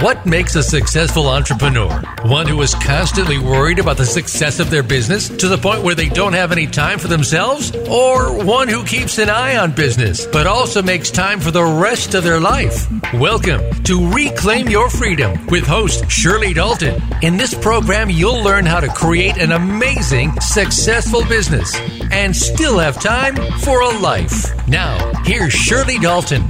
What makes a successful entrepreneur? One who is constantly worried about the success of their business to the point where they don't have any time for themselves? Or one who keeps an eye on business but also makes time for the rest of their life? Welcome to Reclaim Your Freedom with host Shirley Dalton. In this program, you'll learn how to create an amazing, successful business and still have time for a life. Now, here's Shirley Dalton.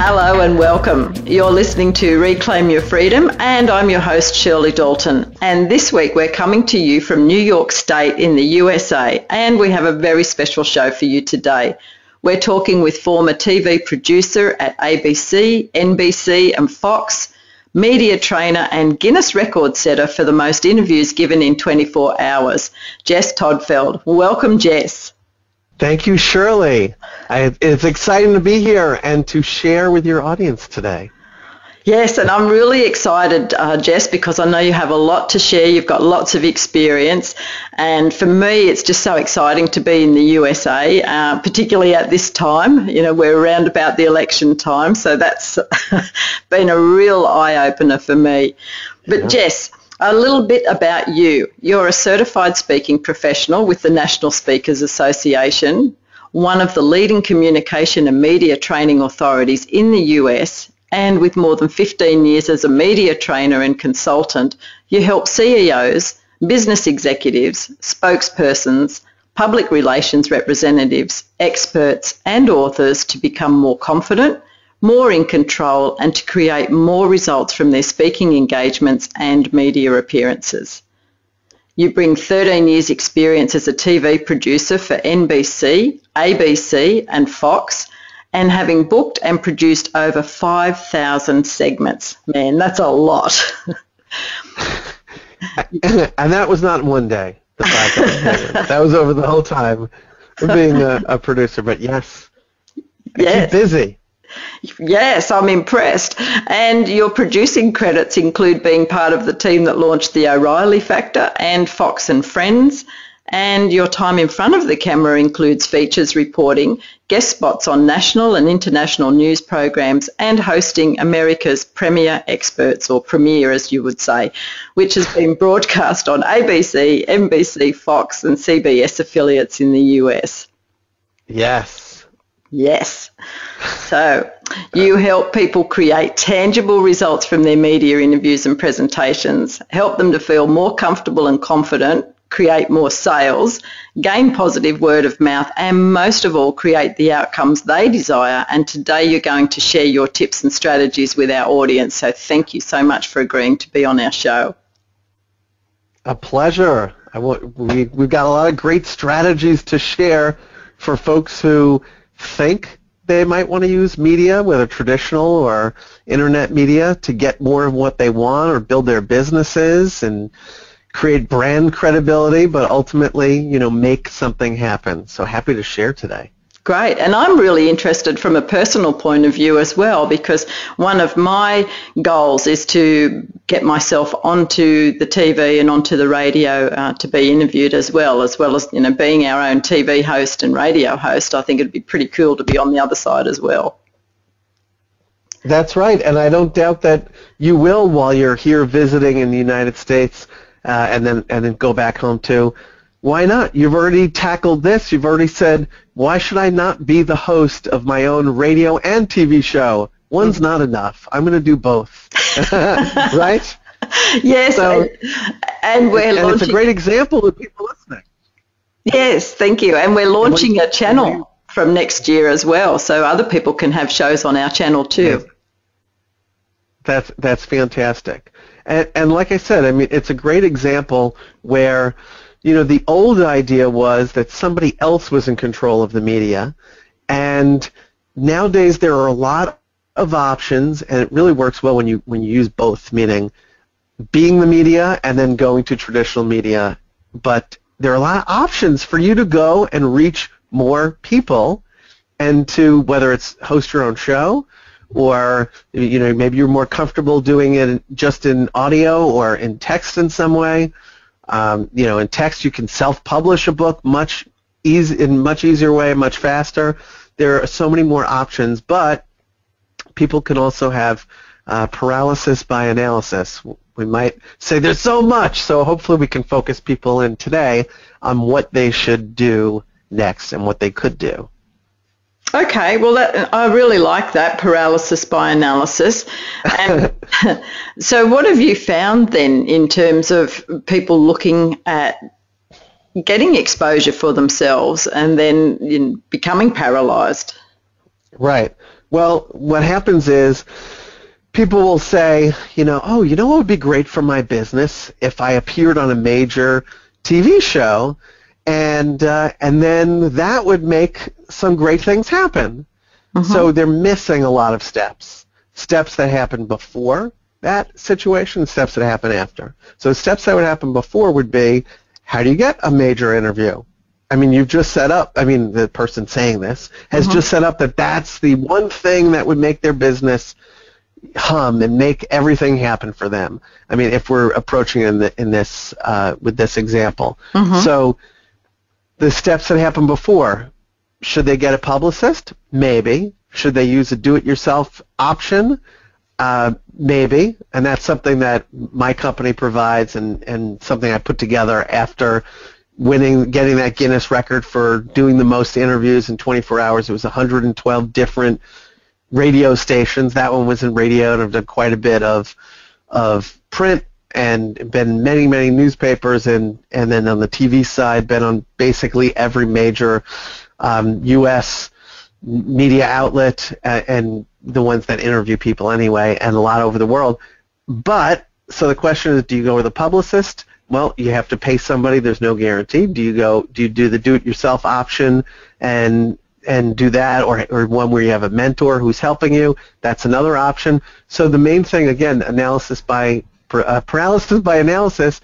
Hello and welcome. You're listening to Reclaim Your Freedom, and I'm your host, Shirley Dalton. And this week we're coming to you from New York State in the USA, and we have a very special show for you today. We're talking with former TV producer at ABC, NBC, and Fox, media trainer, and Guinness record setter for the most interviews given in 24 hours, Jess Todtfeld. Welcome, Jess. Thank you, Shirley. I, it's exciting to be here and to share with your audience today. Yes, and I'm really excited, uh, Jess, because I know you have a lot to share. You've got lots of experience. And for me, it's just so exciting to be in the USA, uh, particularly at this time. You know, we're around about the election time, so that's been a real eye opener for me. But, yeah. Jess, a little bit about you. You're a certified speaking professional with the National Speakers Association, one of the leading communication and media training authorities in the US, and with more than 15 years as a media trainer and consultant, you help CEOs, business executives, spokespersons, public relations representatives, experts, and authors to become more confident, more in control and to create more results from their speaking engagements and media appearances. You bring 13 years experience as a TV producer for NBC, ABC and Fox and having booked and produced over 5,000 segments. Man, that's a lot. and that was not one day. that was over the whole time of being a, a producer. But yes, yes. keep busy. Yes, I'm impressed. And your producing credits include being part of the team that launched The O'Reilly Factor and Fox and Friends. And your time in front of the camera includes features reporting, guest spots on national and international news programs, and hosting America's Premier Experts, or Premier as you would say, which has been broadcast on ABC, NBC, Fox, and CBS affiliates in the US. Yes. Yes. So you help people create tangible results from their media interviews and presentations, help them to feel more comfortable and confident, create more sales, gain positive word of mouth, and most of all, create the outcomes they desire. And today you're going to share your tips and strategies with our audience. So thank you so much for agreeing to be on our show. A pleasure. I we, we've got a lot of great strategies to share for folks who think they might want to use media, whether traditional or internet media, to get more of what they want or build their businesses and create brand credibility, but ultimately, you know, make something happen. So happy to share today. Great. And I'm really interested from a personal point of view as well because one of my goals is to get myself onto the TV and onto the radio uh, to be interviewed as well, as well as, you know, being our own TV host and radio host. I think it'd be pretty cool to be on the other side as well. That's right. And I don't doubt that you will while you're here visiting in the United States uh, and then and then go back home too why not? You've already tackled this. You've already said, why should I not be the host of my own radio and TV show? One's not enough. I'm going to do both. right? Yes. So, and, we're and launching... it's a great example of people listening. Yes, thank you. And we're launching a channel from next year as well, so other people can have shows on our channel too. That's that's fantastic. And, and like I said, I mean, it's a great example where you know, the old idea was that somebody else was in control of the media, and nowadays there are a lot of options, and it really works well when you when you use both, meaning being the media and then going to traditional media. But there are a lot of options for you to go and reach more people, and to whether it's host your own show or you know maybe you're more comfortable doing it just in audio or in text in some way. Um, you know, in text you can self-publish a book much easy in much easier way, much faster. There are so many more options, but people can also have uh, paralysis by analysis. We might say there's so much, so hopefully we can focus people in today on what they should do next and what they could do. Okay, well, that, I really like that paralysis by analysis. And so, what have you found then in terms of people looking at getting exposure for themselves and then becoming paralyzed? Right. Well, what happens is people will say, you know, oh, you know what would be great for my business if I appeared on a major TV show and uh, and then that would make some great things happen. Mm-hmm. So they're missing a lot of steps, steps that happen before that situation, steps that happen after. So steps that would happen before would be, how do you get a major interview? I mean, you've just set up. I mean, the person saying this has mm-hmm. just set up that that's the one thing that would make their business hum and make everything happen for them. I mean, if we're approaching in, the, in this uh, with this example, mm-hmm. so the steps that happened before. Should they get a publicist? Maybe. Should they use a do-it-yourself option? Uh, maybe. And that's something that my company provides and, and something I put together after winning, getting that Guinness record for doing the most interviews in 24 hours. It was 112 different radio stations. That one was in radio, and I've done quite a bit of of print and been many many newspapers and and then on the TV side been on basically every major um, U.S. media outlet uh, and the ones that interview people anyway and a lot over the world. But so the question is, do you go with a publicist? Well, you have to pay somebody. There's no guarantee. Do you go? Do you do the do-it-yourself option and and do that, or or one where you have a mentor who's helping you? That's another option. So the main thing, again, analysis by uh, paralysis by analysis,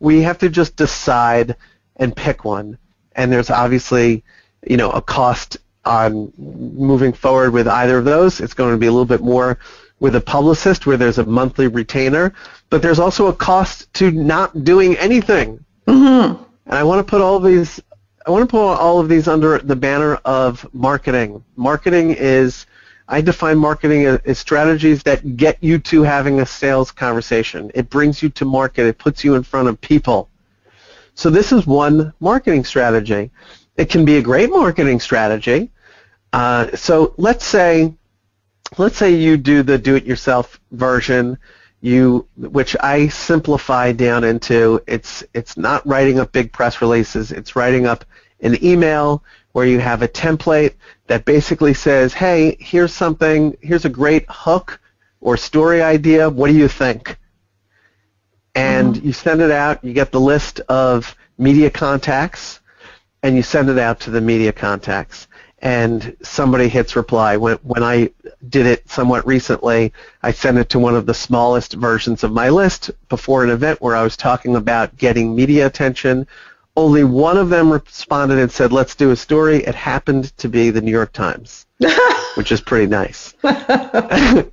we have to just decide and pick one. And there's obviously, you know, a cost on moving forward with either of those. It's going to be a little bit more with a publicist where there's a monthly retainer, but there's also a cost to not doing anything. Mm-hmm. And I want to put all these I want to put all of these under the banner of marketing. Marketing is I define marketing as, strategies that get you to having a sales conversation. It brings you to market. It puts you in front of people. So this is one marketing strategy. It can be a great marketing strategy. Uh, so let's say, let's say you do the do-it-yourself version, you, which I simplify down into it's it's not writing up big press releases. It's writing up an email where you have a template that basically says, hey, here's something, here's a great hook or story idea, what do you think? And mm-hmm. you send it out, you get the list of media contacts, and you send it out to the media contacts. And somebody hits reply. When, when I did it somewhat recently, I sent it to one of the smallest versions of my list before an event where I was talking about getting media attention only one of them responded and said, "Let's do a story." It happened to be the New York Times, which is pretty nice. I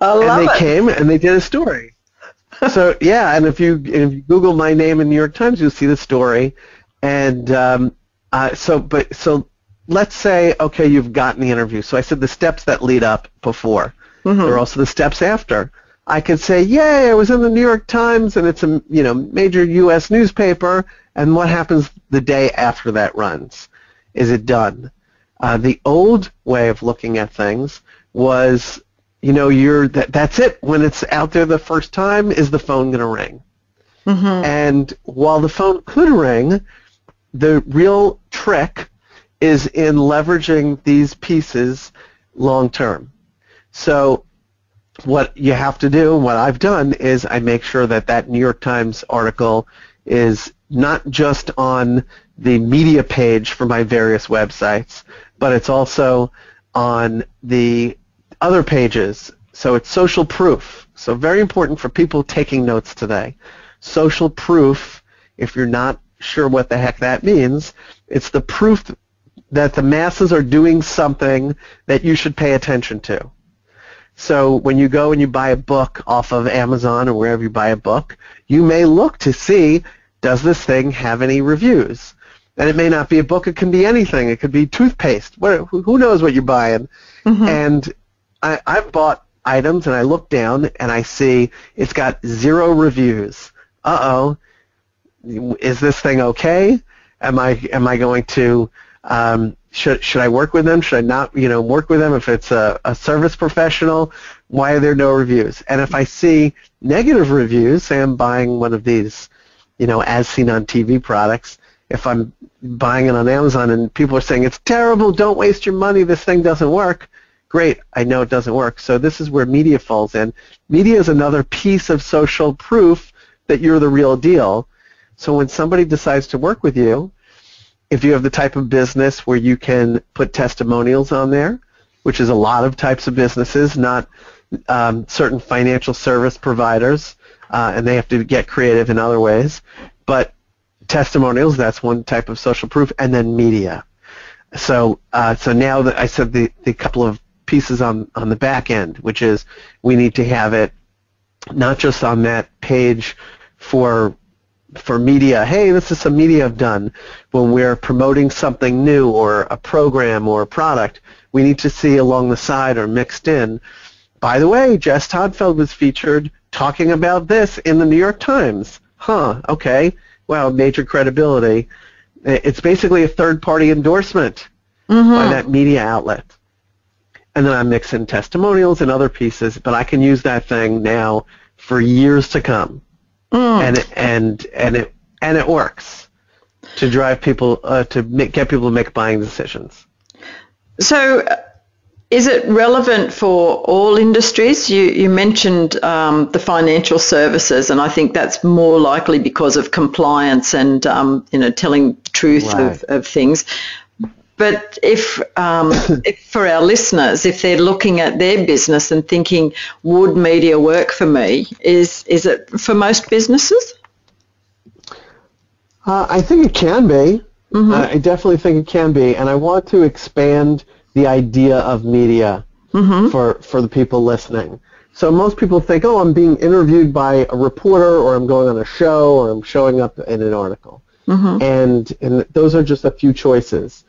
love and they it. came and they did a story. so yeah, and if you if you Google my name in New York Times, you'll see the story. And um, uh, so, but so let's say okay, you've gotten the interview. So I said the steps that lead up before. Mm-hmm. There are also the steps after. I could say, "Yay, I was in the New York Times, and it's a you know major U.S. newspaper." And what happens the day after that runs? Is it done? Uh, the old way of looking at things was, you know, you're that, that's it. When it's out there the first time, is the phone going to ring? Mm-hmm. And while the phone could ring, the real trick is in leveraging these pieces long term. So what you have to do, what I've done, is I make sure that that New York Times article is not just on the media page for my various websites, but it's also on the other pages. So it's social proof. So very important for people taking notes today. Social proof, if you're not sure what the heck that means, it's the proof that the masses are doing something that you should pay attention to. So when you go and you buy a book off of Amazon or wherever you buy a book, you may look to see does this thing have any reviews? And it may not be a book. It can be anything. It could be toothpaste. What, who knows what you're buying? Mm-hmm. And I, I've bought items and I look down and I see it's got zero reviews. Uh-oh. Is this thing okay? Am I am I going to um, should should I work with them? Should I not, you know, work with them if it's a, a service professional? Why are there no reviews? And if I see negative reviews, say I'm buying one of these, you know, as seen on TV products, if I'm buying it on Amazon and people are saying it's terrible, don't waste your money, this thing doesn't work, great, I know it doesn't work. So this is where media falls in. Media is another piece of social proof that you're the real deal. So when somebody decides to work with you, if you have the type of business where you can put testimonials on there, which is a lot of types of businesses, not um, certain financial service providers, uh, and they have to get creative in other ways. But testimonials, that's one type of social proof, and then media. So, uh, so now that I said the, the couple of pieces on, on the back end, which is we need to have it not just on that page for for media, hey, this is some media I've done. When we're promoting something new or a program or a product, we need to see along the side or mixed in. By the way, Jess Todtfeld was featured talking about this in the New York Times. Huh, okay. Well, major credibility. It's basically a third-party endorsement mm-hmm. by that media outlet. And then I mix in testimonials and other pieces, but I can use that thing now for years to come mm. and it, and and it and it works to drive people uh, to make, get people to make buying decisions. So, uh, is it relevant for all industries? You you mentioned um, the financial services, and I think that's more likely because of compliance and um, you know telling the truth right. of, of things. But if, um, if for our listeners, if they're looking at their business and thinking, would media work for me? Is is it for most businesses? Uh, I think it can be. Mm-hmm. Uh, I definitely think it can be, and I want to expand the idea of media mm-hmm. for for the people listening. So most people think, oh, I'm being interviewed by a reporter, or I'm going on a show, or I'm showing up in an article, mm-hmm. and and those are just a few choices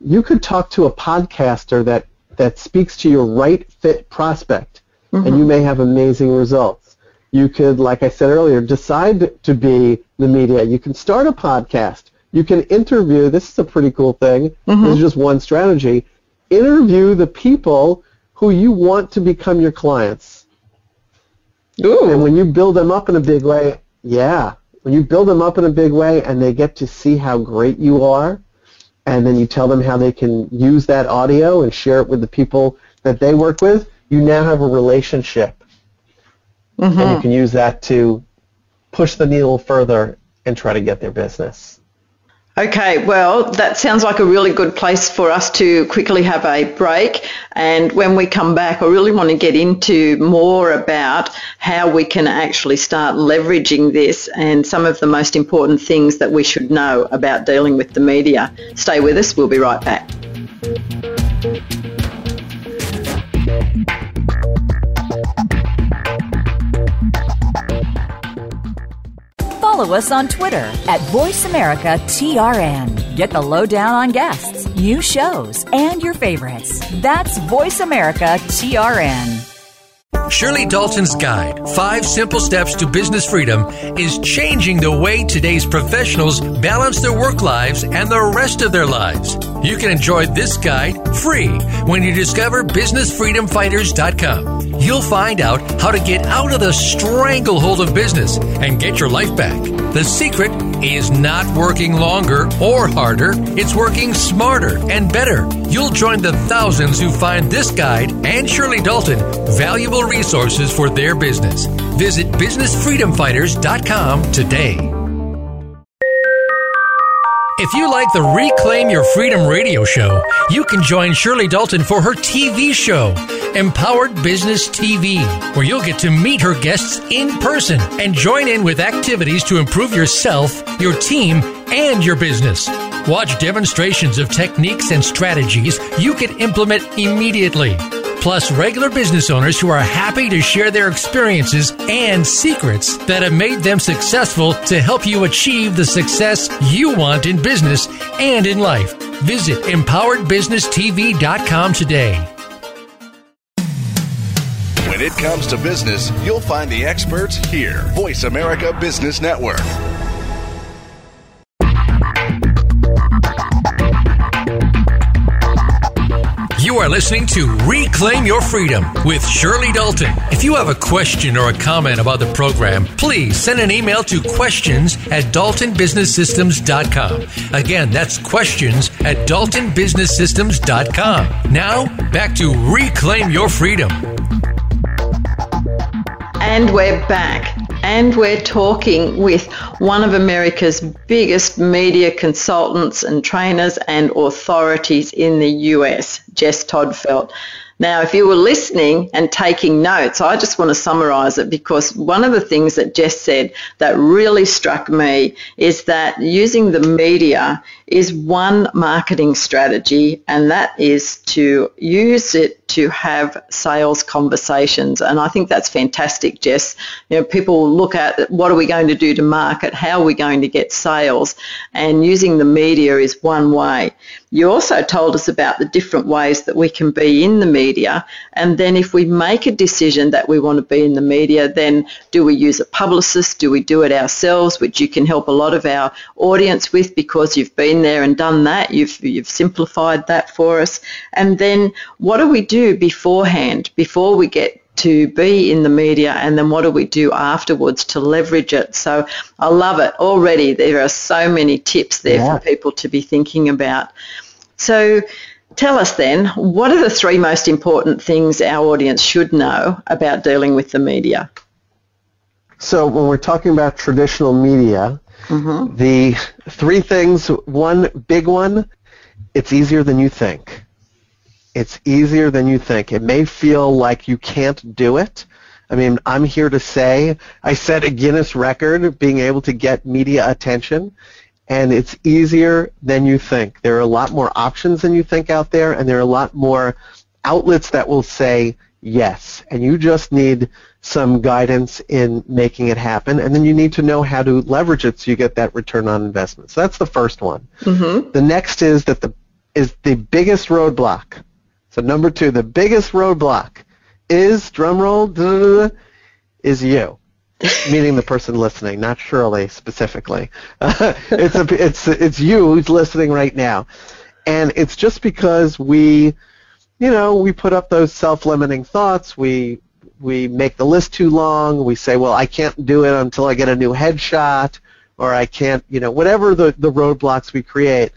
you could talk to a podcaster that, that speaks to your right fit prospect, mm-hmm. and you may have amazing results. You could, like I said earlier, decide to be the media. You can start a podcast. You can interview. This is a pretty cool thing. Mm-hmm. This is just one strategy. Interview the people who you want to become your clients. Ooh. And when you build them up in a big way, yeah, when you build them up in a big way and they get to see how great you are, and then you tell them how they can use that audio and share it with the people that they work with, you now have a relationship. Mm-hmm. And you can use that to push the needle further and try to get their business. Okay, well, that sounds like a really good place for us to quickly have a break. And when we come back, I really want to get into more about how we can actually start leveraging this and some of the most important things that we should know about dealing with the media. Stay with us, we'll be right back. Follow us on Twitter at VoiceAmericaTRN. Get the lowdown on guests, new shows, and your favorites. That's VoiceAmericaTRN. Shirley Dalton's guide, Five Simple Steps to Business Freedom, is changing the way today's professionals balance their work lives and the rest of their lives. You can enjoy this guide free when you discover BusinessFreedomFighters.com. You'll find out how to get out of the stranglehold of business and get your life back. The secret is not working longer or harder, it's working smarter and better. You'll join the thousands who find this guide and Shirley Dalton valuable resources for their business. Visit BusinessFreedomFighters.com today. If you like the Reclaim Your Freedom radio show, you can join Shirley Dalton for her TV show, Empowered Business TV, where you'll get to meet her guests in person and join in with activities to improve yourself, your team, and your business. Watch demonstrations of techniques and strategies you can implement immediately plus regular business owners who are happy to share their experiences and secrets that have made them successful to help you achieve the success you want in business and in life. Visit empoweredbusinesstv.com today. When it comes to business, you'll find the experts here. Voice America Business Network. Are listening to Reclaim Your Freedom with Shirley Dalton. If you have a question or a comment about the program, please send an email to questions at daltonbusinesssystems.com. Again, that's questions at daltonbusinesssystems.com. Now, back to Reclaim Your Freedom. And we're back. And we're talking with one of America's biggest media consultants and trainers and authorities in the US, Jess Todtfeld. Now, if you were listening and taking notes, I just want to summarize it because one of the things that Jess said that really struck me is that using the media is one marketing strategy, and that is to use it to have sales conversations. And I think that's fantastic, Jess. You know, people look at what are we going to do to market, how are we going to get sales, and using the media is one way. You also told us about the different ways that we can be in the media, and then if we make a decision that we want to be in the media, then do we use a publicist? Do we do it ourselves, which you can help a lot of our audience with because you've been there and done that. You've you've simplified that for us. And then what do we do beforehand before we get to be in the media and then what do we do afterwards to leverage it so i love it already there are so many tips there yeah. for people to be thinking about so tell us then what are the three most important things our audience should know about dealing with the media so when we're talking about traditional media Mm-hmm. The three things, one big one, it's easier than you think. It's easier than you think. It may feel like you can't do it. I mean, I'm here to say I set a Guinness record being able to get media attention, and it's easier than you think. There are a lot more options than you think out there, and there are a lot more outlets that will say yes. And you just need some guidance in making it happen, and then you need to know how to leverage it so you get that return on investment. So that's the first one. Mm-hmm. The next is that the is the biggest roadblock. So number two, the biggest roadblock is drumroll is you, meaning the person listening, not Shirley specifically. it's a, it's it's you who's listening right now, and it's just because we, you know, we put up those self-limiting thoughts. We we make the list too long. We say, well, I can't do it until I get a new headshot, or I can't, you know, whatever the, the roadblocks we create,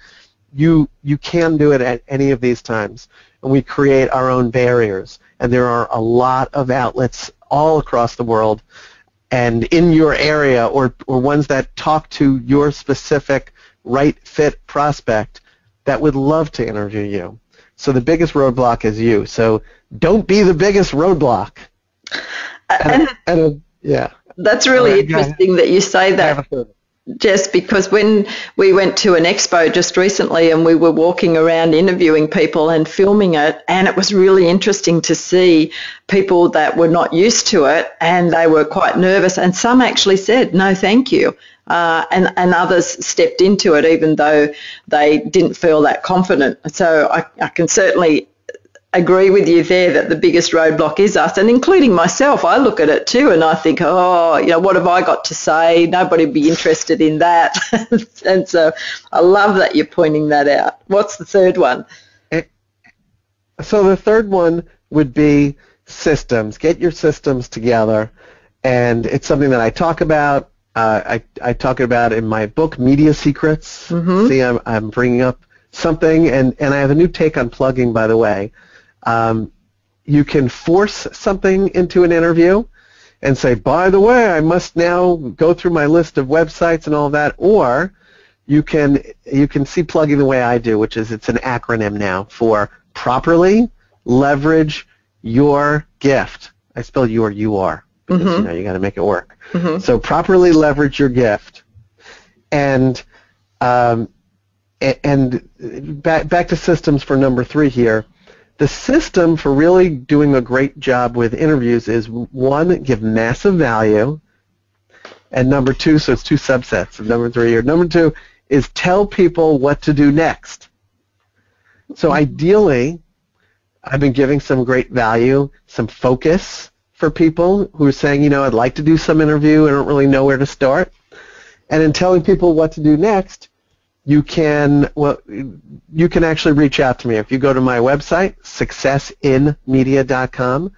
you you can do it at any of these times, and we create our own barriers. And there are a lot of outlets all across the world, and in your area, or or ones that talk to your specific right fit prospect that would love to interview you. So the biggest roadblock is you. So don't be the biggest roadblock. And, and, and yeah. That's really interesting that you say that. Jess, because when we went to an expo just recently and we were walking around interviewing people and filming it, and it was really interesting to see people that were not used to it and they were quite nervous, and some actually said, no, thank you. Uh, and, and others stepped into it even though they didn't feel that confident. So I, I can certainly agree with you there that the biggest roadblock is us, and including myself. I look at it too, and I think, oh, you know, what have I got to say? Nobody would be interested in that. and so, I love that you're pointing that out. What's the third one? Eh, so the third one would be systems. Get your systems together, and it's something that I talk about. Uh, I I talk about in my book, Media Secrets. Mm-hmm. See, I'm I'm bringing up something, and and I have a new take on plugging, by the way. Um, you can force something into an interview and say, by the way, I must now go through my list of websites and all that, or you can you can see plugging the way I do, which is it's an acronym now for properly leverage your gift. I spell your you are because Mm-hmm. you know you got to make it work. So properly leverage your gift, and um, and back back to systems for number three here. The system for really doing a great job with interviews is one, give massive value, and number two, so it's two subsets of number three Or Number two is tell people what to do next. So mm-hmm. ideally, I've been giving some great value, some focus for people who are saying, you know, I'd like to do some interview, I don't really know where to start. And in telling people what to do next, you can well you can actually reach out to me. If you go to my website successinmedia.com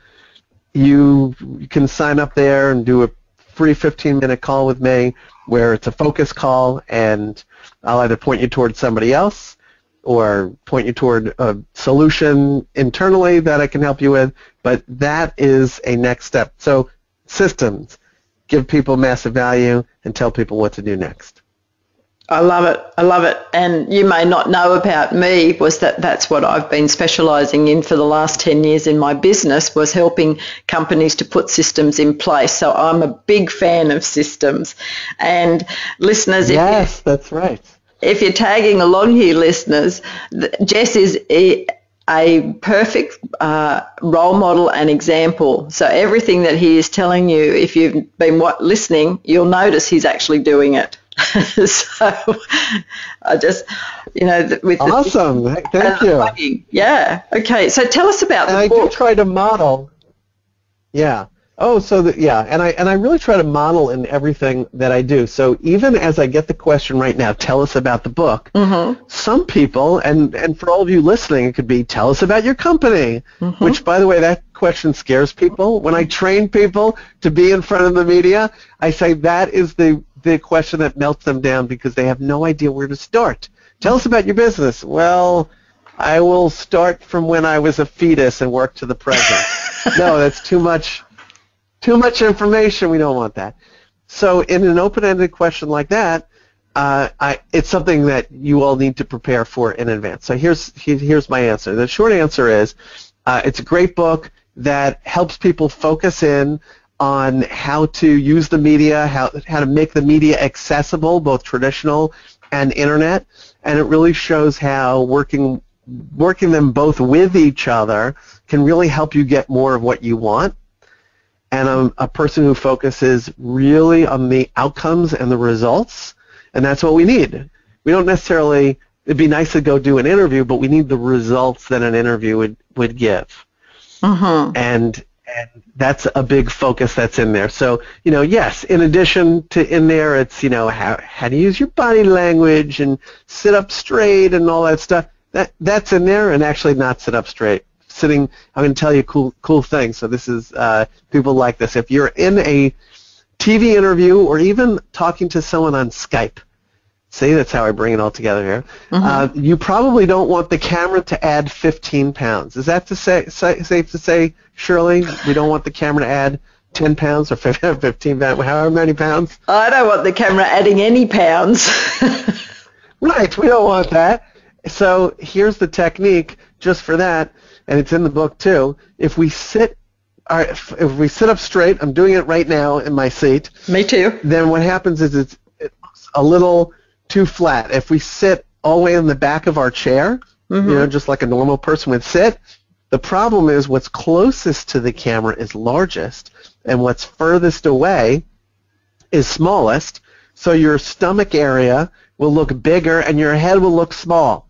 you, can sign up there and do a free 15 minute call with me where it's a focus call and I'll either point you toward somebody else or point you toward a solution internally that I can help you with but that is a next step. So systems give people massive value and tell people what to do next I love it. I love it. And you may not know about me was that that's what I've been specializing in for the last 10 years in my business was helping companies to put systems in place. So I'm a big fan of systems. And listeners, if, yes that's right if you're tagging along here, listeners, Jess is a, a perfect uh, role model and example. So everything that he is telling you, if you've been what, listening, you'll notice he's actually doing it. so I just, you know, th- with the- awesome thank you. Yeah. Okay. So tell us about and the I do book. try to model. Yeah. Oh, so that yeah, and I and I really try to model in everything that I do. So even as I get the question right now, tell us about the book. Mm-hmm. Some people, and and for all of you listening, it could be tell us about your company. Mm-hmm. Which, by the way, that question scares people. When I train people to be in front of the media, I say that is the the question that melts them down because they have no idea where to start. Tell us about your business. Well, I will start from when I was a fetus and work to the present. no, that's too much too much information. We don't want that. So in an open-ended question like that, uh, I, it's something that you all need to prepare for in advance. So here's he- here's my answer. The short answer is, uh, it's a great book that helps people focus in on how to use the media, how how to make the media accessible, both traditional and internet, and it really shows how working working them both with each other can really help you get more of what you want and I'm a person who focuses really on the outcomes and the results, and that's what we need. We don't necessarily, it'd be nice to go do an interview, but we need the results that an interview would, would give. Mm-hmm. And, and that's a big focus that's in there. So, you know, yes, in addition to in there, it's, you know, how, how to use your body language and sit up straight and all that stuff. That, that's in there and actually not sit up straight sitting. I'm going to tell you a cool cool thing. So this is uh, people like this. If you're in a TV interview or even talking to someone on Skype, see that's how I bring it all together here. Uh, you probably don't want the camera to add 15 pounds. Is that to say, say safe to say, Shirley? We don't want the camera to add 10 pounds or 15 pounds, however many pounds. I don't want the camera adding any pounds. Right, we don't want that. So here's the technique just for that, and it's in the book too. If we sit, right, if, if we sit up straight, I'm doing it right now in my seat. Me too. Then what happens is it's, looks a little too flat. If we sit all the way in the back of our chair, you mm-hmm. know, just like a normal person would sit, the problem is what's closest to the camera is largest, and what's furthest away is smallest. So your stomach area will look bigger and your head will look small.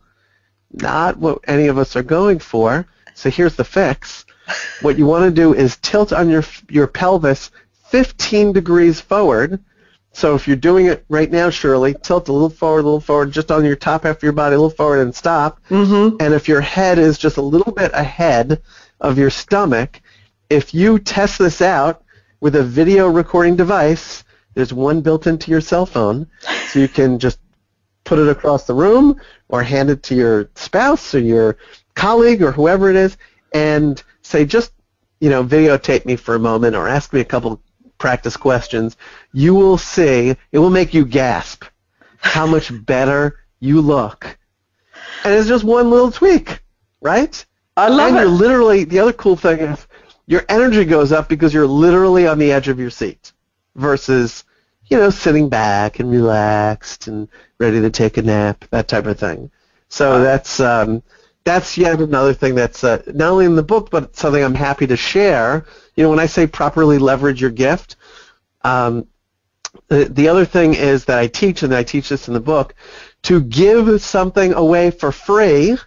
Not what any of us are going for. So here's the fix. What you want to do is tilt on your your pelvis 15 degrees forward. So if you're doing it right now, Shirley, tilt a little forward, a little forward, just on your top half of your body, a little forward, and stop. Mm-hmm. And if your head is just a little bit ahead of your stomach, if you test this out with a video recording device, there's one built into your cell phone, so you can just put it across the room or hand it to your spouse or your colleague or whoever it is and say just you know videotape me for a moment or ask me a couple practice questions you will see it will make you gasp how much better you look. And it's just one little tweak, right? I love and it. you're literally the other cool thing is your energy goes up because you're literally on the edge of your seat versus you know sitting back and relaxed and ready to take a nap that type of thing so that's um, that's yet another thing that's uh, not only in the book but something i'm happy to share you know when i say properly leverage your gift um, the, the other thing is that i teach and i teach this in the book to give something away for free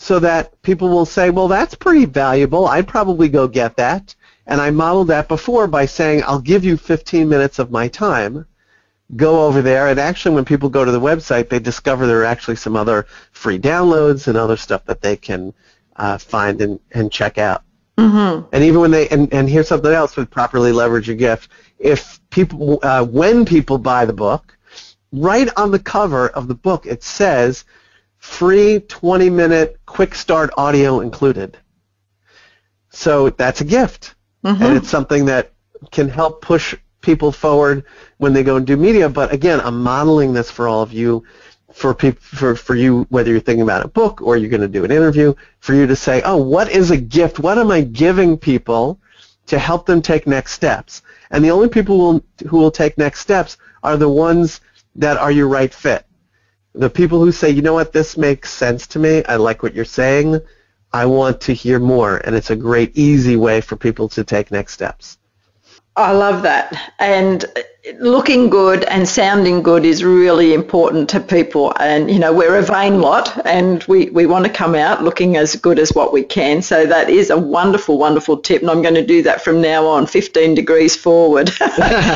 so that people will say, well, that's pretty valuable. I'd probably go get that. And I modeled that before by saying, I'll give you 15 minutes of my time. Go over there. And actually, when people go to the website, they discover there are actually some other free downloads and other stuff that they can uh, find and, and check out. Mm-hmm. And even when they, and, and here's something else with properly leverage your gift. If people, uh, when people buy the book, right on the cover of the book, it says, free 20 minute quick start audio included. So that's a gift. Mm-hmm. And it's something that can help push people forward when they go and do media. But again, I'm modeling this for all of you, for people, for, for you, whether you're thinking about a book or you're going to do an interview, for you to say, oh, what is a gift? What am I giving people to help them take next steps? And the only people who will, who will take next steps are the ones that are your right fit the people who say, you know what, this makes sense to me, I like what you're saying, I want to hear more, and it's a great, easy way for people to take next steps. I love that. And looking good and sounding good is really important to people. And, you know, we're a vain lot and we, we want to come out looking as good as what we can. So that is a wonderful, wonderful tip. And I'm going to do that from now on, 15 degrees forward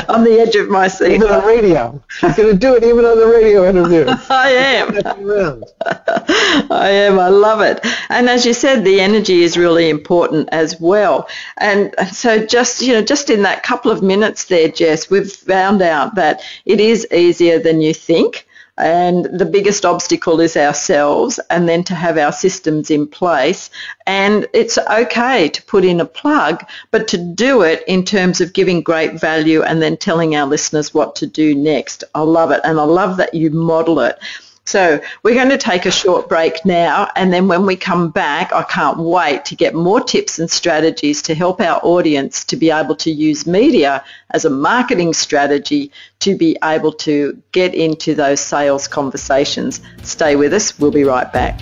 on the edge of my seat. Even on the radio. She's going to do it even on the radio interview. I am. I am. I love it. And as you said, the energy is really important as well. And so just, you know, just in that couple of minutes there, Jess, we've found out that it is easier than you think. And the biggest obstacle is ourselves, and then to have our systems in place. And it's okay to put in a plug, but to do it in terms of giving great value and then telling our listeners what to do next. I love it. And I love that you model it. So we're going to take a short break now, and then when we come back, I can't wait to get more tips and strategies to help our audience to be able to use media as a marketing strategy to be able to get into those sales conversations. Stay with us. We'll be right back.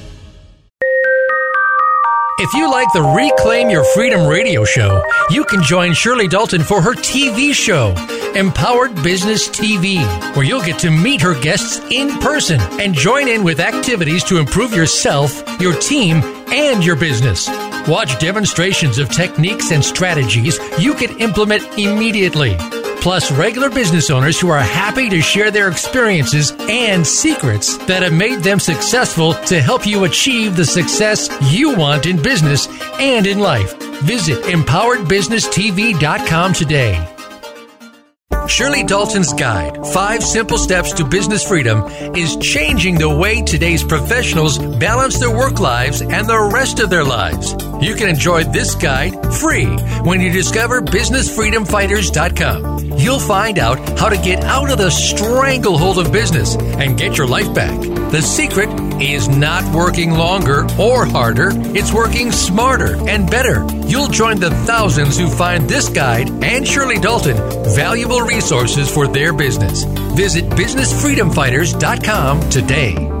If you like the Reclaim Your Freedom radio show, you can join Shirley Dalton for her TV show, Empowered Business TV, where you'll get to meet her guests in person and join in with activities to improve yourself, your team, and your business. Watch demonstrations of techniques and strategies you can implement immediately. Plus, regular business owners who are happy to share their experiences and secrets that have made them successful to help you achieve the success you want in business and in life. Visit empoweredbusinesstv.com today. Shirley Dalton's guide, Five Simple Steps to Business Freedom, is changing the way today's professionals balance their work lives and the rest of their lives. You can enjoy this guide free when you discover BusinessFreedomFighters.com. You'll find out how to get out of the stranglehold of business and get your life back. The secret is not working longer or harder, it's working smarter and better. You'll join the thousands who find this guide and Shirley Dalton valuable resources for their business. Visit BusinessFreedomFighters.com today.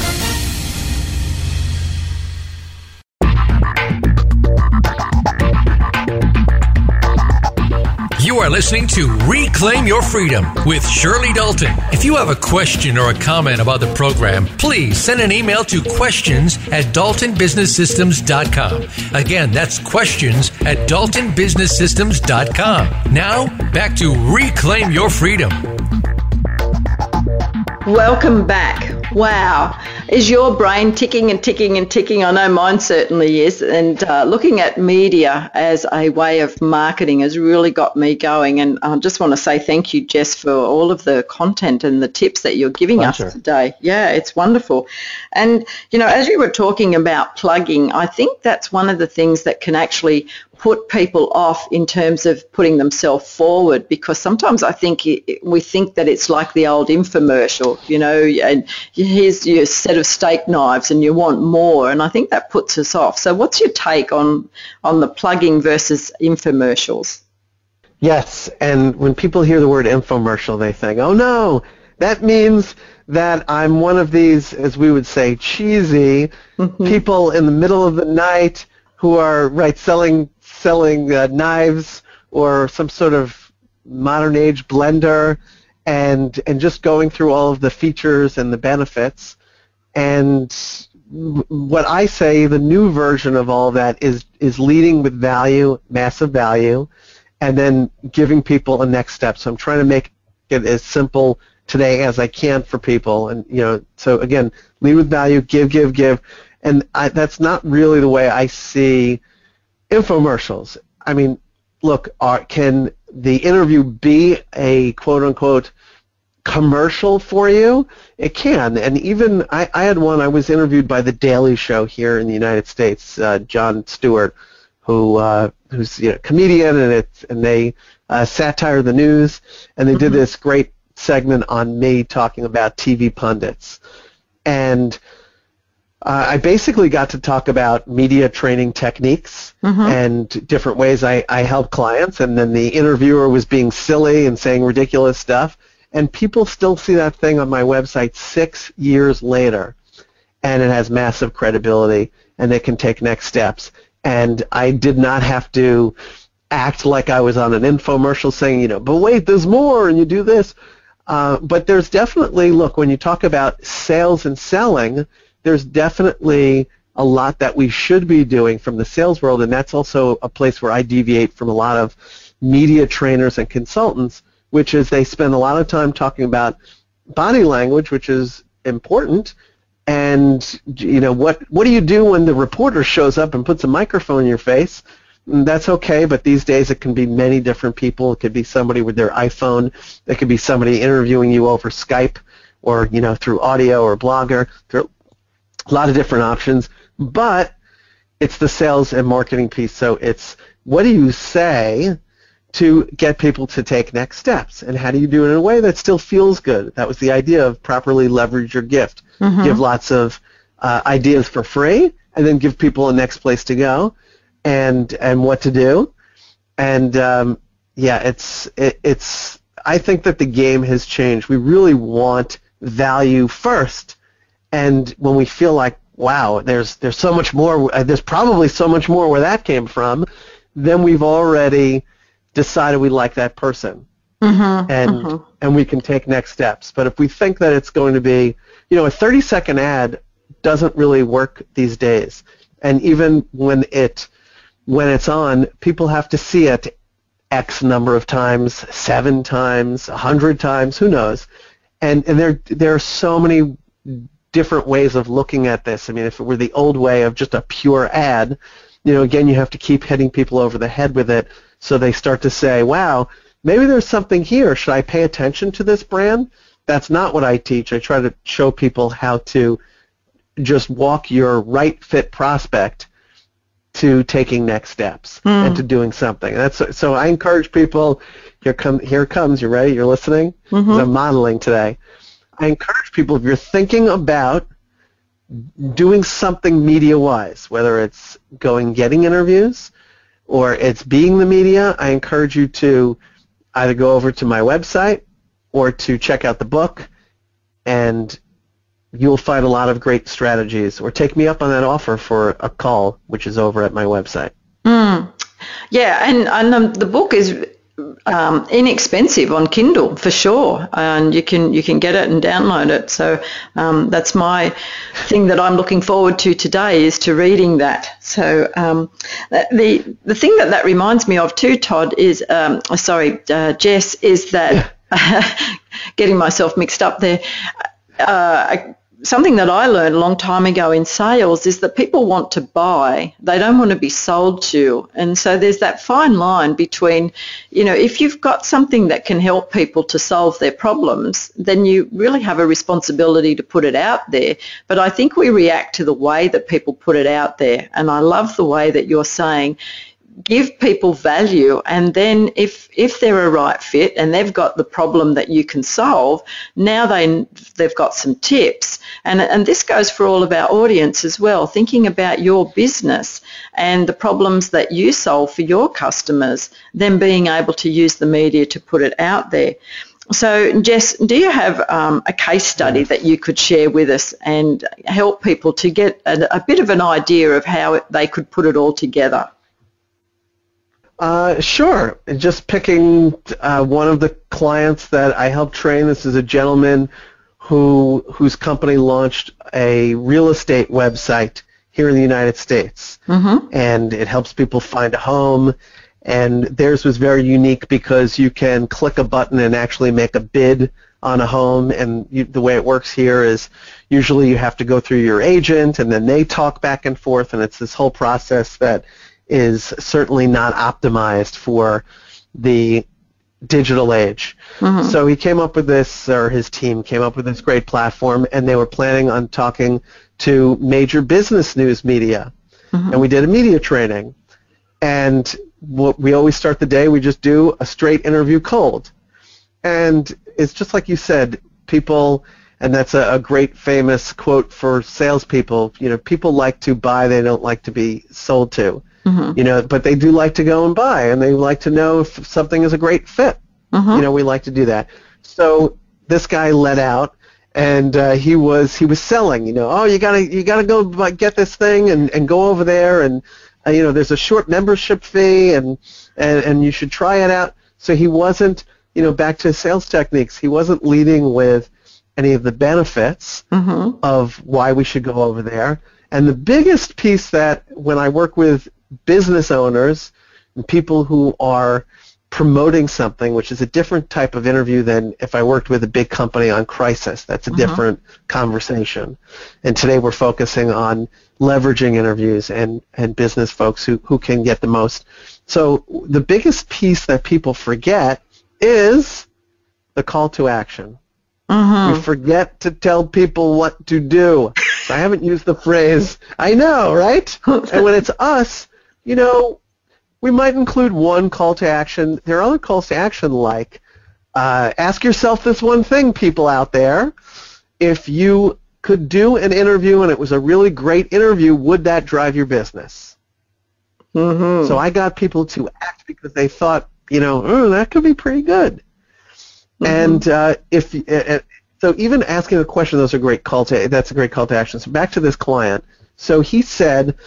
You are listening to Reclaim Your Freedom with Shirley Dalton. If you have a question or a comment about the program, please send an email to questions at daltonbusinesssystems.com. Again, that's questions at daltonbusinesssystems.com. Now, back to Reclaim Your Freedom. Welcome back. Wow. Is your brain ticking and ticking and ticking? I know mine certainly is. And uh, looking at media as a way of marketing has really got me going. And I just want to say thank you, Jess, for all of the content and the tips that you're giving Pleasure. us today. Yeah, it's wonderful. And, you know, as you were talking about plugging, I think that's one of the things that can actually put people off in terms of putting themselves forward because sometimes I think we think that it's like the old infomercial, you know, and here's your set of steak knives and you want more and I think that puts us off. So what's your take on, on the plugging versus infomercials? Yes, and when people hear the word infomercial, they think, oh no, that means that I'm one of these, as we would say, cheesy mm-hmm. people in the middle of the night who are right selling selling uh, knives or some sort of modern age blender and and just going through all of the features and the benefits and what I say the new version of all that is is leading with value massive value and then giving people a next step so I'm trying to make it as simple today as I can for people and you know so again lead with value give give give and I, that's not really the way I see infomercials. I mean, look, are, can the interview be a quote unquote commercial for you? It can. And even I, I had one, I was interviewed by The Daily Show here in the United States, uh, Jon Stewart, who uh, who's you know, a comedian, and, it's, and they uh, satire the news, and they mm-hmm. did this great segment on me talking about TV pundits. And uh, I basically got to talk about media training techniques mm-hmm. and different ways I, I help clients. And then the interviewer was being silly and saying ridiculous stuff. And people still see that thing on my website six years later. And it has massive credibility and they can take next steps. And I did not have to act like I was on an infomercial saying, you know, but wait, there's more and you do this. Uh, but there's definitely, look, when you talk about sales and selling, there's definitely a lot that we should be doing from the sales world, and that's also a place where I deviate from a lot of media trainers and consultants, which is they spend a lot of time talking about body language, which is important, and you know what what do you do when the reporter shows up and puts a microphone in your face? And that's okay, but these days it can be many different people. It could be somebody with their iPhone. It could be somebody interviewing you over Skype or you know through audio or blogger. There are a lot of different options, but it's the sales and marketing piece. So it's what do you say to get people to take next steps, and how do you do it in a way that still feels good? That was the idea of properly leverage your gift. Mm-hmm. Give lots of uh, ideas for free, and then give people a next place to go, and and what to do, and um, yeah, it's it, it's. I think that the game has changed. We really want value first and when we feel like wow there's there's so much more uh, there's probably so much more where that came from then we've already decided we like that person mm-hmm, and mm-hmm. and we can take next steps but if we think that it's going to be you know a 30 second ad doesn't really work these days and even when it when it's on people have to see it x number of times seven times a hundred times who knows and and there there are so many different ways of looking at this. I mean, if it were the old way of just a pure ad, you know, again, you have to keep hitting people over the head with it so they start to say, wow, maybe there's something here. Should I pay attention to this brand? That's not what I teach. I try to show people how to just walk your right fit prospect to taking next steps mm. and to doing something. That's so I encourage people. Here come here comes. You ready? You're listening. Mm-hmm. I'm modeling today. I encourage people if you're thinking about doing something media-wise, whether it's going getting interviews or it's being the media, I encourage you to either go over to my website or to check out the book and you'll find a lot of great strategies or take me up on that offer for a call which is over at my website. Mm. Yeah, and, and um, the book is um, inexpensive on Kindle for sure, and you can you can get it and download it. So um, that's my thing that I'm looking forward to today is to reading that. So um, the the thing that that reminds me of too, Todd, is um, sorry, uh, Jess, is that getting myself mixed up there. Uh, something that I learned a long time ago in sales is that people want to buy. They don't want to be sold to. And so there's that fine line between, you know, if you've got something that can help people to solve their problems, then you really have a responsibility to put it out there. But I think we react to the way that people put it out there. And I love the way that you're saying, give people value and then if if they're a right fit and they've got the problem that you can solve now they they've got some tips. And and this goes for all of our audience as well thinking about your business and the problems that you solve for your customers then being able to use the media to put it out there. So, Jess, do you have um, a case study that you could share with us and help people to get a, a bit of an idea of how they could put it all together? Uh, sure. Just picking uh, one of the clients that I helped train. This is a gentleman who whose company launched a real estate website here in the United States, mm-hmm. and it helps people find a home. And theirs was very unique because you can click a button and actually make a bid on a home. And you, the way it works here is usually you have to go through your agent, and then they talk back and forth, and it's this whole process that is certainly not optimized for the digital age. Mm-hmm. So he came up with this, or his team came up with this great platform, and they were planning on talking to major business news media. Mm-hmm. And we did a media training. And what we always start the day, we just do a straight interview cold. And it's just like you said, people, and that's a, a great famous quote for salespeople, you know, people like to buy, they don't like to be sold to. Mm-hmm. You know, but they do like to go and buy, and they like to know if something is a great fit. Mm-hmm. You know, we like to do that. So this guy let out, and uh, he was he was selling. You know, oh, you gotta you gotta go get this thing and and go over there, and uh, you know, there's a short membership fee, and and and you should try it out. So he wasn't, you know, back to sales techniques. He wasn't leading with any of the benefits mm-hmm. of why we should go over there. And the biggest piece that when I work with business owners and people who are promoting something, which is a different type of interview than if I worked with a big company on crisis. That's a uh-huh. different conversation. And today we're focusing on leveraging interviews and, and business folks who, who can get the most. So the biggest piece that people forget is the call to action. Uh-huh. We forget to tell people what to do. I haven't used the phrase, I know, right? and when it's us, you know, we might include one call to action. There are other calls to action like uh, ask yourself this one thing, people out there. If you could do an interview and it was a really great interview, would that drive your business? Mm-hmm. So I got people to act because they thought, you know, oh, that could be pretty good. Mm-hmm. And uh, if uh, uh, so, even asking a question, those are great call to. That's a great call to action. So back to this client. So he said,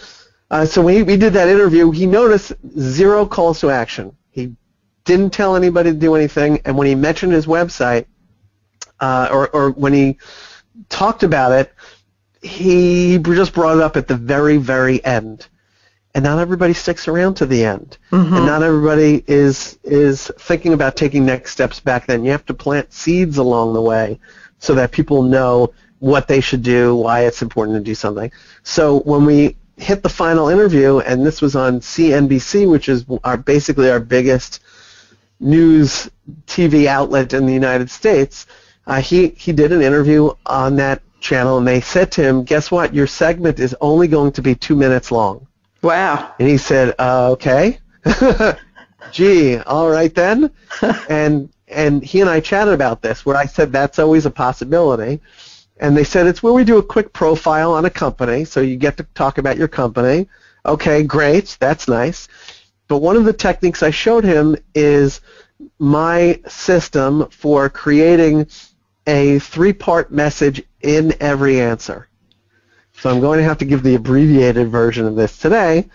uh, so when he, we did that interview, he noticed zero calls to action. He didn't tell anybody to do anything, and when he mentioned his website, uh, or, or when he talked about it, he just brought it up at the very, very end. And not everybody sticks around to the end, mm-hmm. and not everybody is is thinking about taking next steps back. Then you have to plant seeds along the way, so that people know what they should do, why it's important to do something. So when we hit the final interview, and this was on CNBC, which is our basically our biggest news TV outlet in the United States. Uh, he he did an interview on that channel, and they said to him, "Guess what? Your segment is only going to be two minutes long." Wow! And he said, uh, "Okay." Gee, all right then. and and he and I chatted about this, where I said that's always a possibility and they said it's where we do a quick profile on a company, so you get to talk about your company. Okay, great, that's nice. But one of the techniques I showed him is my system for creating a three-part message in every answer. So I'm going to have to give the abbreviated version of this today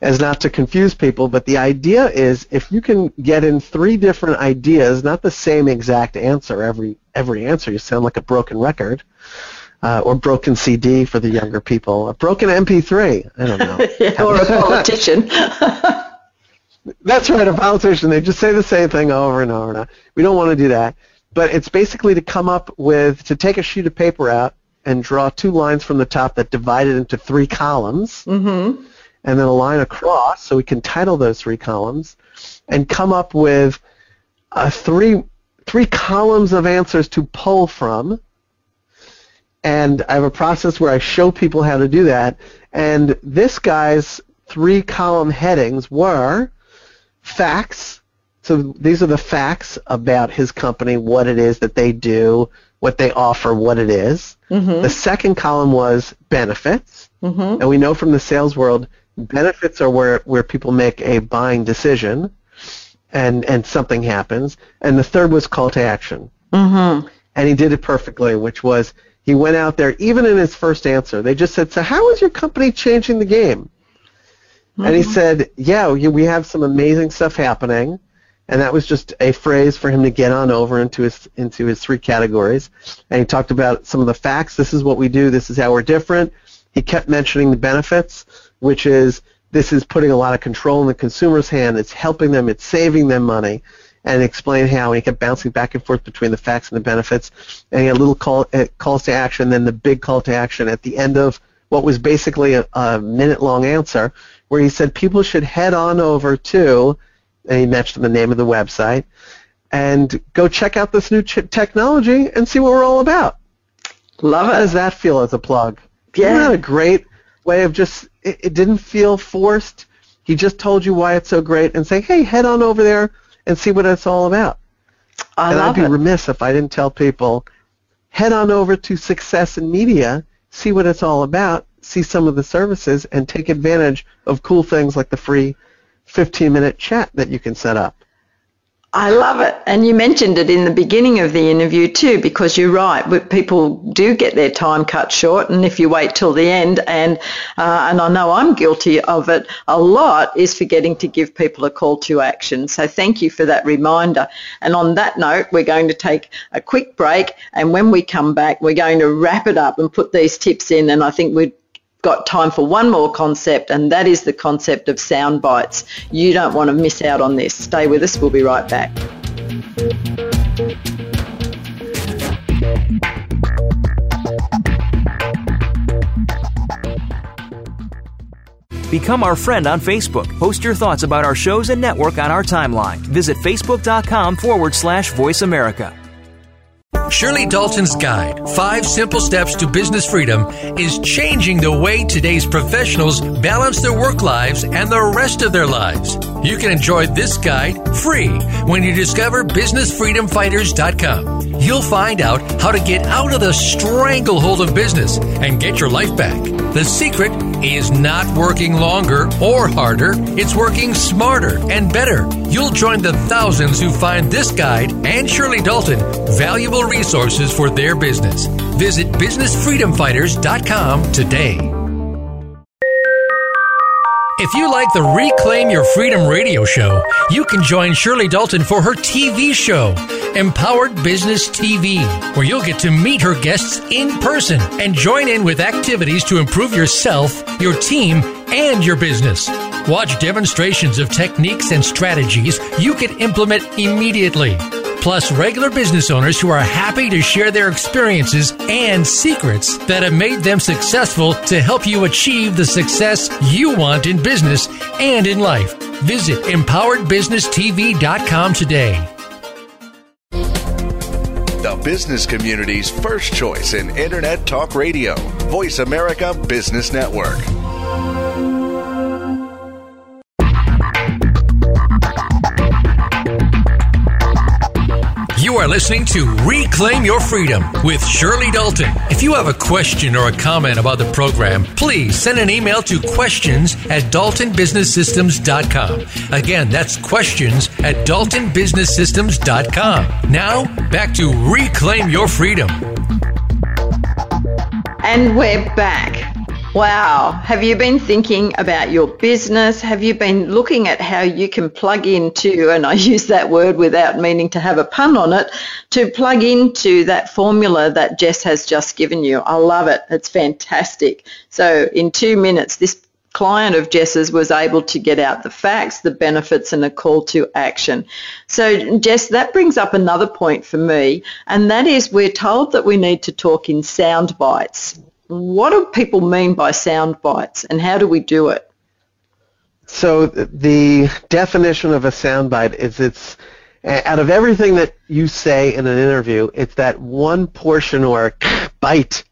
as not to confuse people, but the idea is if you can get in three different ideas, not the same exact answer every every answer, you sound like a broken record. Uh, or broken CD for the younger people, a broken MP3. I don't know. yeah, or a politician. That's right, a politician. They just say the same thing over and over and over. We don't want to do that. But it's basically to come up with, to take a sheet of paper out and draw two lines from the top that divide it into three columns, Mm-hmm. And then a line across, so we can title those three columns, and come up with uh, three three columns of answers to pull from. And I have a process where I show people how to do that. And this guy's three column headings were facts. So these are the facts about his company, what it is that they do, what they offer, what it is. Mm-hmm. The second column was benefits. Mm-hmm. And we know from the sales world, benefits are where, where people make a buying decision and, and something happens. And the third was call to action. Mm-hmm. And he did it perfectly, which was he went out there, even in his first answer, they just said, so how is your company changing the game? And he said, yeah, we we have some amazing stuff happening. And that was just a phrase for him to get on over into his into his three categories. And he talked about some of the facts. This is what we do. This is how we're different. He kept mentioning the benefits, which is this is putting a lot of control in the consumer's hand. It's helping them. It's saving them money. And explain how. And he kept bouncing back and forth between the facts and the benefits. And he had little call, uh, calls to action, then the big call to action at the end of what was basically a, a minute-long answer, where he said people should head on over to, and he mentioned the name of the website, and go check out this new ch- technology and see what we're all about. Love it. How does that feel as a plug? Yeah. Isn't that a great way of just, it, it didn't feel forced. He just told you why it's so great and say, hey, head on over there and see what it's all about. I and I'd be it. remiss if I didn't tell people, head on over to Success in Media, see what it's all about, see some of the services, and take advantage of cool things like the free 15-minute chat that you can set up. I love it. And you mentioned it in the beginning of the interview too, because you're right. People do get their time cut short, and if you wait till the end, and uh, and I know I'm guilty of it a lot, is forgetting to give people a call to action. So thank you for that reminder. And on that note, we're going to take a quick break, and when we come back, we're going to wrap it up and put these tips in. And I think we'd got time for one more concept, and that is the concept of sound bites. You don't want to miss out on this. Stay with us. We'll be right back. Become our friend on Facebook. Post your thoughts about our shows and network on our timeline. Visit facebook.com forward slash voice America. Shirley Dalton's guide, Five Simple Steps to Business Freedom, is changing the way today's professionals balance their work lives and the rest of their lives. You can enjoy this guide free when you discover BusinessFreedomFighters.com. You'll find out how to get out of the stranglehold of business and get your life back. The secret is not working longer or harder, it's working smarter and better. You'll join the thousands who find this guide and Shirley Dalton valuable resources for their business. Visit BusinessFreedomFighters.com today. If you like the Reclaim Your Freedom radio show, you can join Shirley Dalton for her TV show, Empowered Business TV, where you'll get to meet her guests in person and join in with activities to improve yourself, your team, and your business. Watch demonstrations of techniques and strategies you can implement immediately. Plus, regular business owners who are happy to share their experiences and secrets that have made them successful to help you achieve the success you want in business and in life. Visit empoweredbusinesstv.com today. The business community's first choice in Internet Talk Radio. Voice America Business Network. You are listening to Reclaim Your Freedom with Shirley Dalton. If you have a question or a comment about the program, please send an email to questions at daltonbusinesssystems.com. Again, that's questions at daltonbusinesssystems.com. Now, back to Reclaim Your Freedom. And we're back. Wow. Have you been thinking about your business? Have you been looking at how you can plug into, and I use that word without meaning to have a pun on it, to plug into that formula that Jess has just given you? I love it. It's fantastic. So in two minutes, this client of Jess's was able to get out the facts, the benefits, and a call to action. So, Jess, that brings up another point for me, and that is we're told that we need to talk in sound bites. What do people mean by sound bites, and how do we do it? So, the definition of a soundbite is it's out of everything that you say in an interview, it's that one portion or bite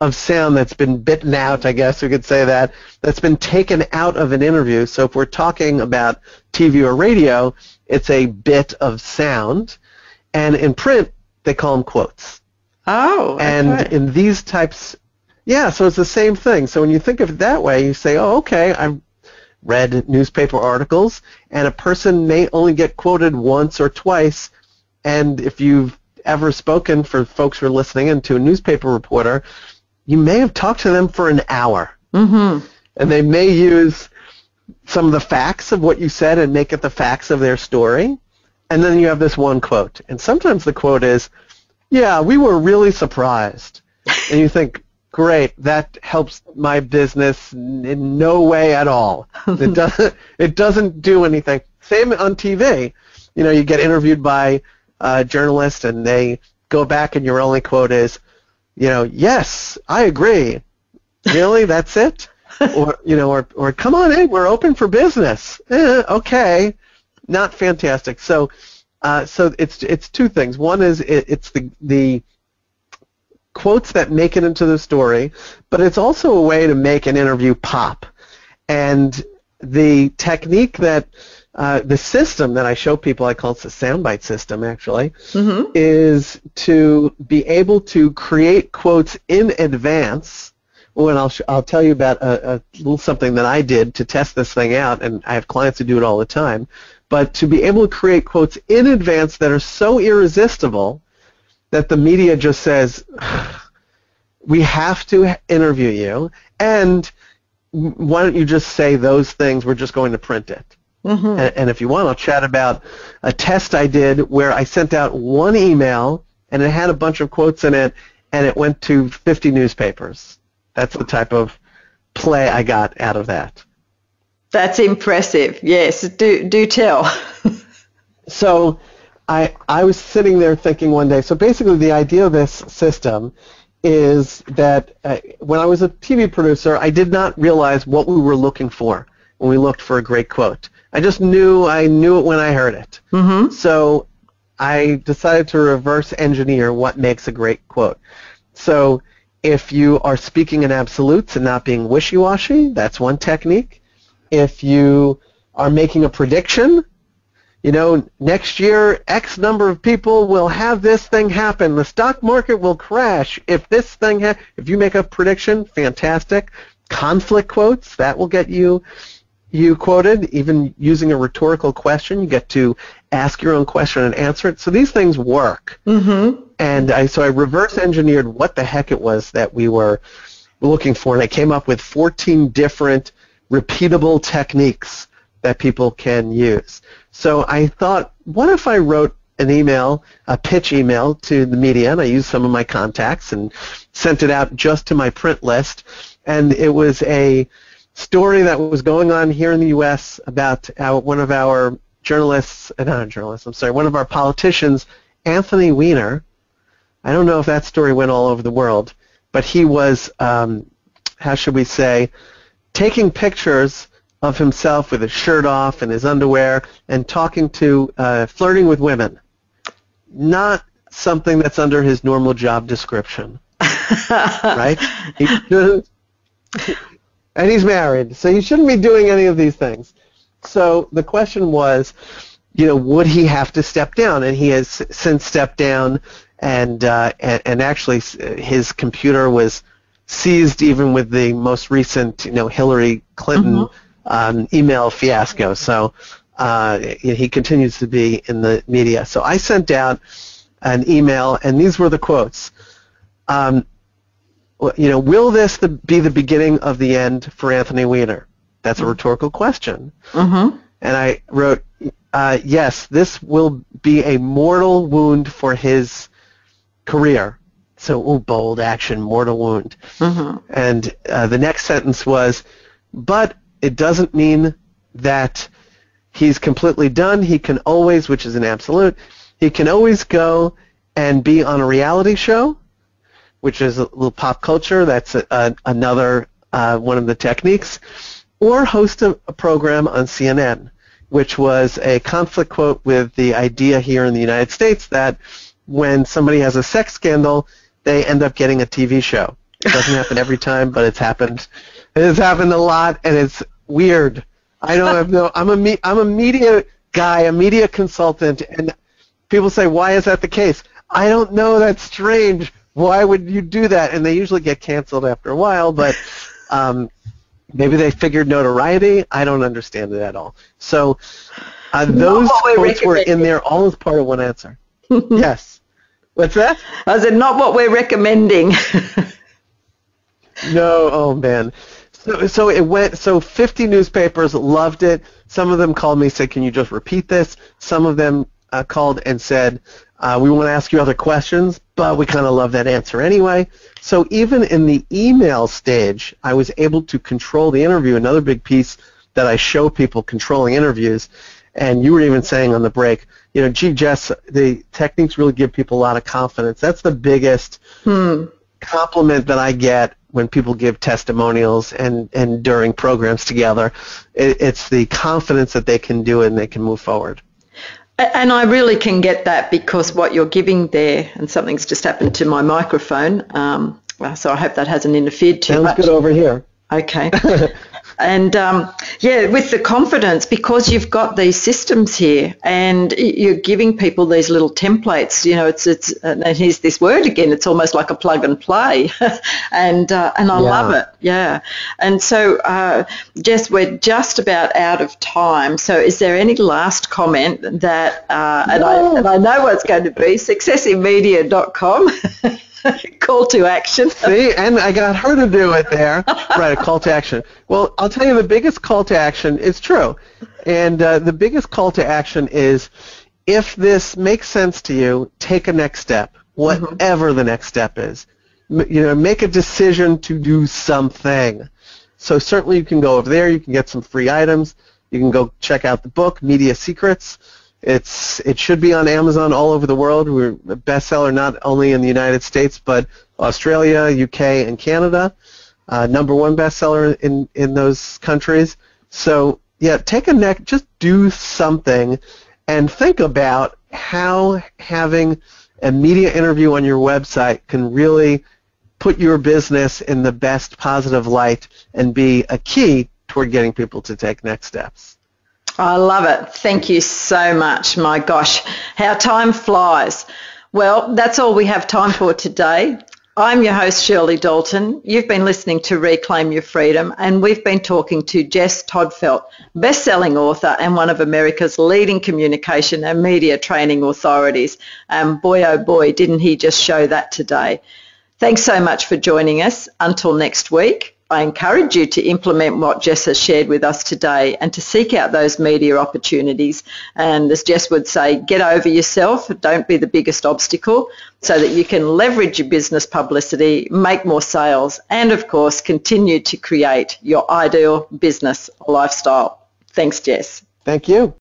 of sound that's been bitten out, I guess we could say that, that's been taken out of an interview. So if we're talking about TV or radio, it's a bit of sound. And in print, they call them quotes. Oh, okay. And in these types, yeah, so it's the same thing. So when you think of it that way, you say, oh, okay, I've read newspaper articles, and a person may only get quoted once or twice. And if you've ever spoken for folks who are listening in to a newspaper reporter, you may have talked to them for an hour. Mm-hmm. And they may use some of the facts of what you said and make it the facts of their story. And then you have this one quote. And sometimes the quote is, yeah, we were really surprised. and you think, great, that helps my business in no way at all. it doesn't it doesn't do anything. Same on TV. You know, you get interviewed by a journalist and they go back and your only quote is, you know, yes, I agree. Really, that's it? or you know, or or come on in, we're open for business. Eh, okay, not fantastic. So, uh, so it's it's two things. One is it, it's the the quotes that make it into the story, but it's also a way to make an interview pop. And the technique that uh, the system that I show people, I call it the soundbite system actually, mm-hmm. is to be able to create quotes in advance. Well, I'll, sh- I'll tell you about a, a little something that I did to test this thing out, and I have clients who do it all the time. But to be able to create quotes in advance that are so irresistible that the media just says, we have to interview you, and why don't you just say those things? We're just going to print it. Mm-hmm. And, and, if you want, I'll chat about a test I did where I sent out one email and it had a bunch of quotes in it, and it went to 50 newspapers. That's the type of play I got out of that. That's impressive. Yes, do do tell. so I, I was sitting there thinking one day, so basically the idea of this system is that uh, when I was a TV producer, I did not realize what we were looking for when we looked for a great quote. I just knew I knew it when I heard it. Mm-hmm. So I decided to reverse engineer what makes a great quote. So if you are speaking in absolutes and not being wishy-washy, that's one technique. If you are making a prediction, you know, next year X number of people will have this thing happen. The stock market will crash if this thing ha- if you make a prediction, fantastic. Conflict quotes, that will get you you quoted, even using a rhetorical question, you get to ask your own question and answer it. So these things work. Mm-hmm. And I so I reverse engineered what the heck it was that we were looking for, and I came up with 14 different repeatable techniques that people can use. So I thought, what if I wrote an email, a pitch email to the media, and I used some of my contacts and sent it out just to my print list, and it was a story that was going on here in the U.S. about our, one of our journalists, uh, not a journalist, I'm sorry, one of our politicians, Anthony Weiner. I don't know if that story went all over the world, but he was, um, how should we say, taking pictures of himself with his shirt off and his underwear and talking to, uh, flirting with women. Not something that's under his normal job description. right? He and he's married, so he shouldn't be doing any of these things. So the question was, you know, would he have to step down? And he has since stepped down, and uh, and, and actually his computer was seized even with the most recent, you know, Hillary Clinton mm-hmm um, email fiasco. So uh, he continues to be in the media. So I sent out an email, and these were the quotes. Um, you know, will this the, be the beginning of the end for Anthony Weiner? That's a mm-hmm. rhetorical question. Mm-hmm. And I wrote, uh, yes, this will be a mortal wound for his career. So, oh, bold action, mortal wound. Mm-hmm. And uh, the next sentence was, but it doesn't mean that he's completely done. He can always, which is an absolute, he can always go and be on a reality show, which is a little pop culture. That's a, a, another uh, one of the techniques, or host a, a program on CNN, which was a conflict quote with the idea here in the United States that when somebody has a sex scandal, they end up getting a TV show. It doesn't happen every time, but it's happened. It has happened a lot, and it's weird. I don't have no. I'm a me, I'm a media guy, a media consultant, and people say, "Why is that the case?" I don't know. That's strange. Why would you do that? And they usually get canceled after a while, but um, maybe they figured notoriety. I don't understand it at all. So uh, those quotes were in there all as part of one answer. yes. What's that? I said, not what we're recommending. no, oh man. So, so it went. So 50 newspapers loved it. Some of them called me, said, "Can you just repeat this?" Some of them uh, called and said, uh, "We want to ask you other questions, but we kind of love that answer anyway." So even in the email stage, I was able to control the interview. Another big piece that I show people controlling interviews, and you were even saying on the break, you know, gee, Jess, the techniques really give people a lot of confidence. That's the biggest hmm. compliment that I get when people give testimonials and, and during programs together. It, it's the confidence that they can do it and they can move forward. And I really can get that because what you're giving there, and something's just happened to my microphone, um, so I hope that hasn't interfered too Sounds much. good over here. Okay. and um, yeah, with the confidence because you've got these systems here, and you're giving people these little templates. You know, it's it's and here's this word again. It's almost like a plug and play, and uh, and I yeah. love it. Yeah. And so, uh, Jess, we're just about out of time. So, is there any last comment that? Uh, and I and I know what it's going to be. Successinmedia.com. call to action. See, and I got her to do it there. right, a call to action. Well, I'll tell you the biggest call to action is true. And uh, the biggest call to action is if this makes sense to you, take a next step, whatever mm-hmm. the next step is. M- you know, make a decision to do something. So certainly you can go over there, you can get some free items, you can go check out the book, Media Secrets. It's it should be on Amazon all over the world. We're a bestseller not only in the United States but Australia, UK, and Canada. Uh, number one bestseller in in those countries. So yeah, take a neck, just do something, and think about how having a media interview on your website can really put your business in the best positive light and be a key toward getting people to take next steps. I love it. Thank you so much. My gosh, how time flies. Well, that's all we have time for today. I'm your host, Shirley Dalton. You've been listening to Reclaim Your Freedom, and we've been talking to Jess Todtfeld, best-selling author and one of America's leading communication and media training authorities. And boy, oh boy, didn't he just show that today. Thanks so much for joining us. Until next week, I encourage you to implement what Jess has shared with us today and to seek out those media opportunities. And as Jess would say, get over yourself. Don't be the biggest obstacle so that you can leverage your business publicity, make more sales, and of course, continue to create your ideal business lifestyle. Thanks, Jess. Thank you.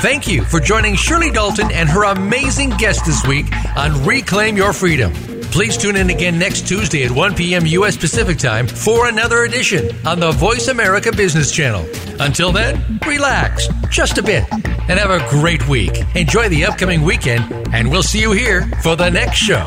Thank you for joining Shirley Dalton and her amazing guest this week on Reclaim Your Freedom. Please tune in again next Tuesday at 1 p.m. U.S. Pacific Time for another edition on the Voice America Business Channel. Until then, relax just a bit and have a great week. Enjoy the upcoming weekend, and we'll see you here for the next show.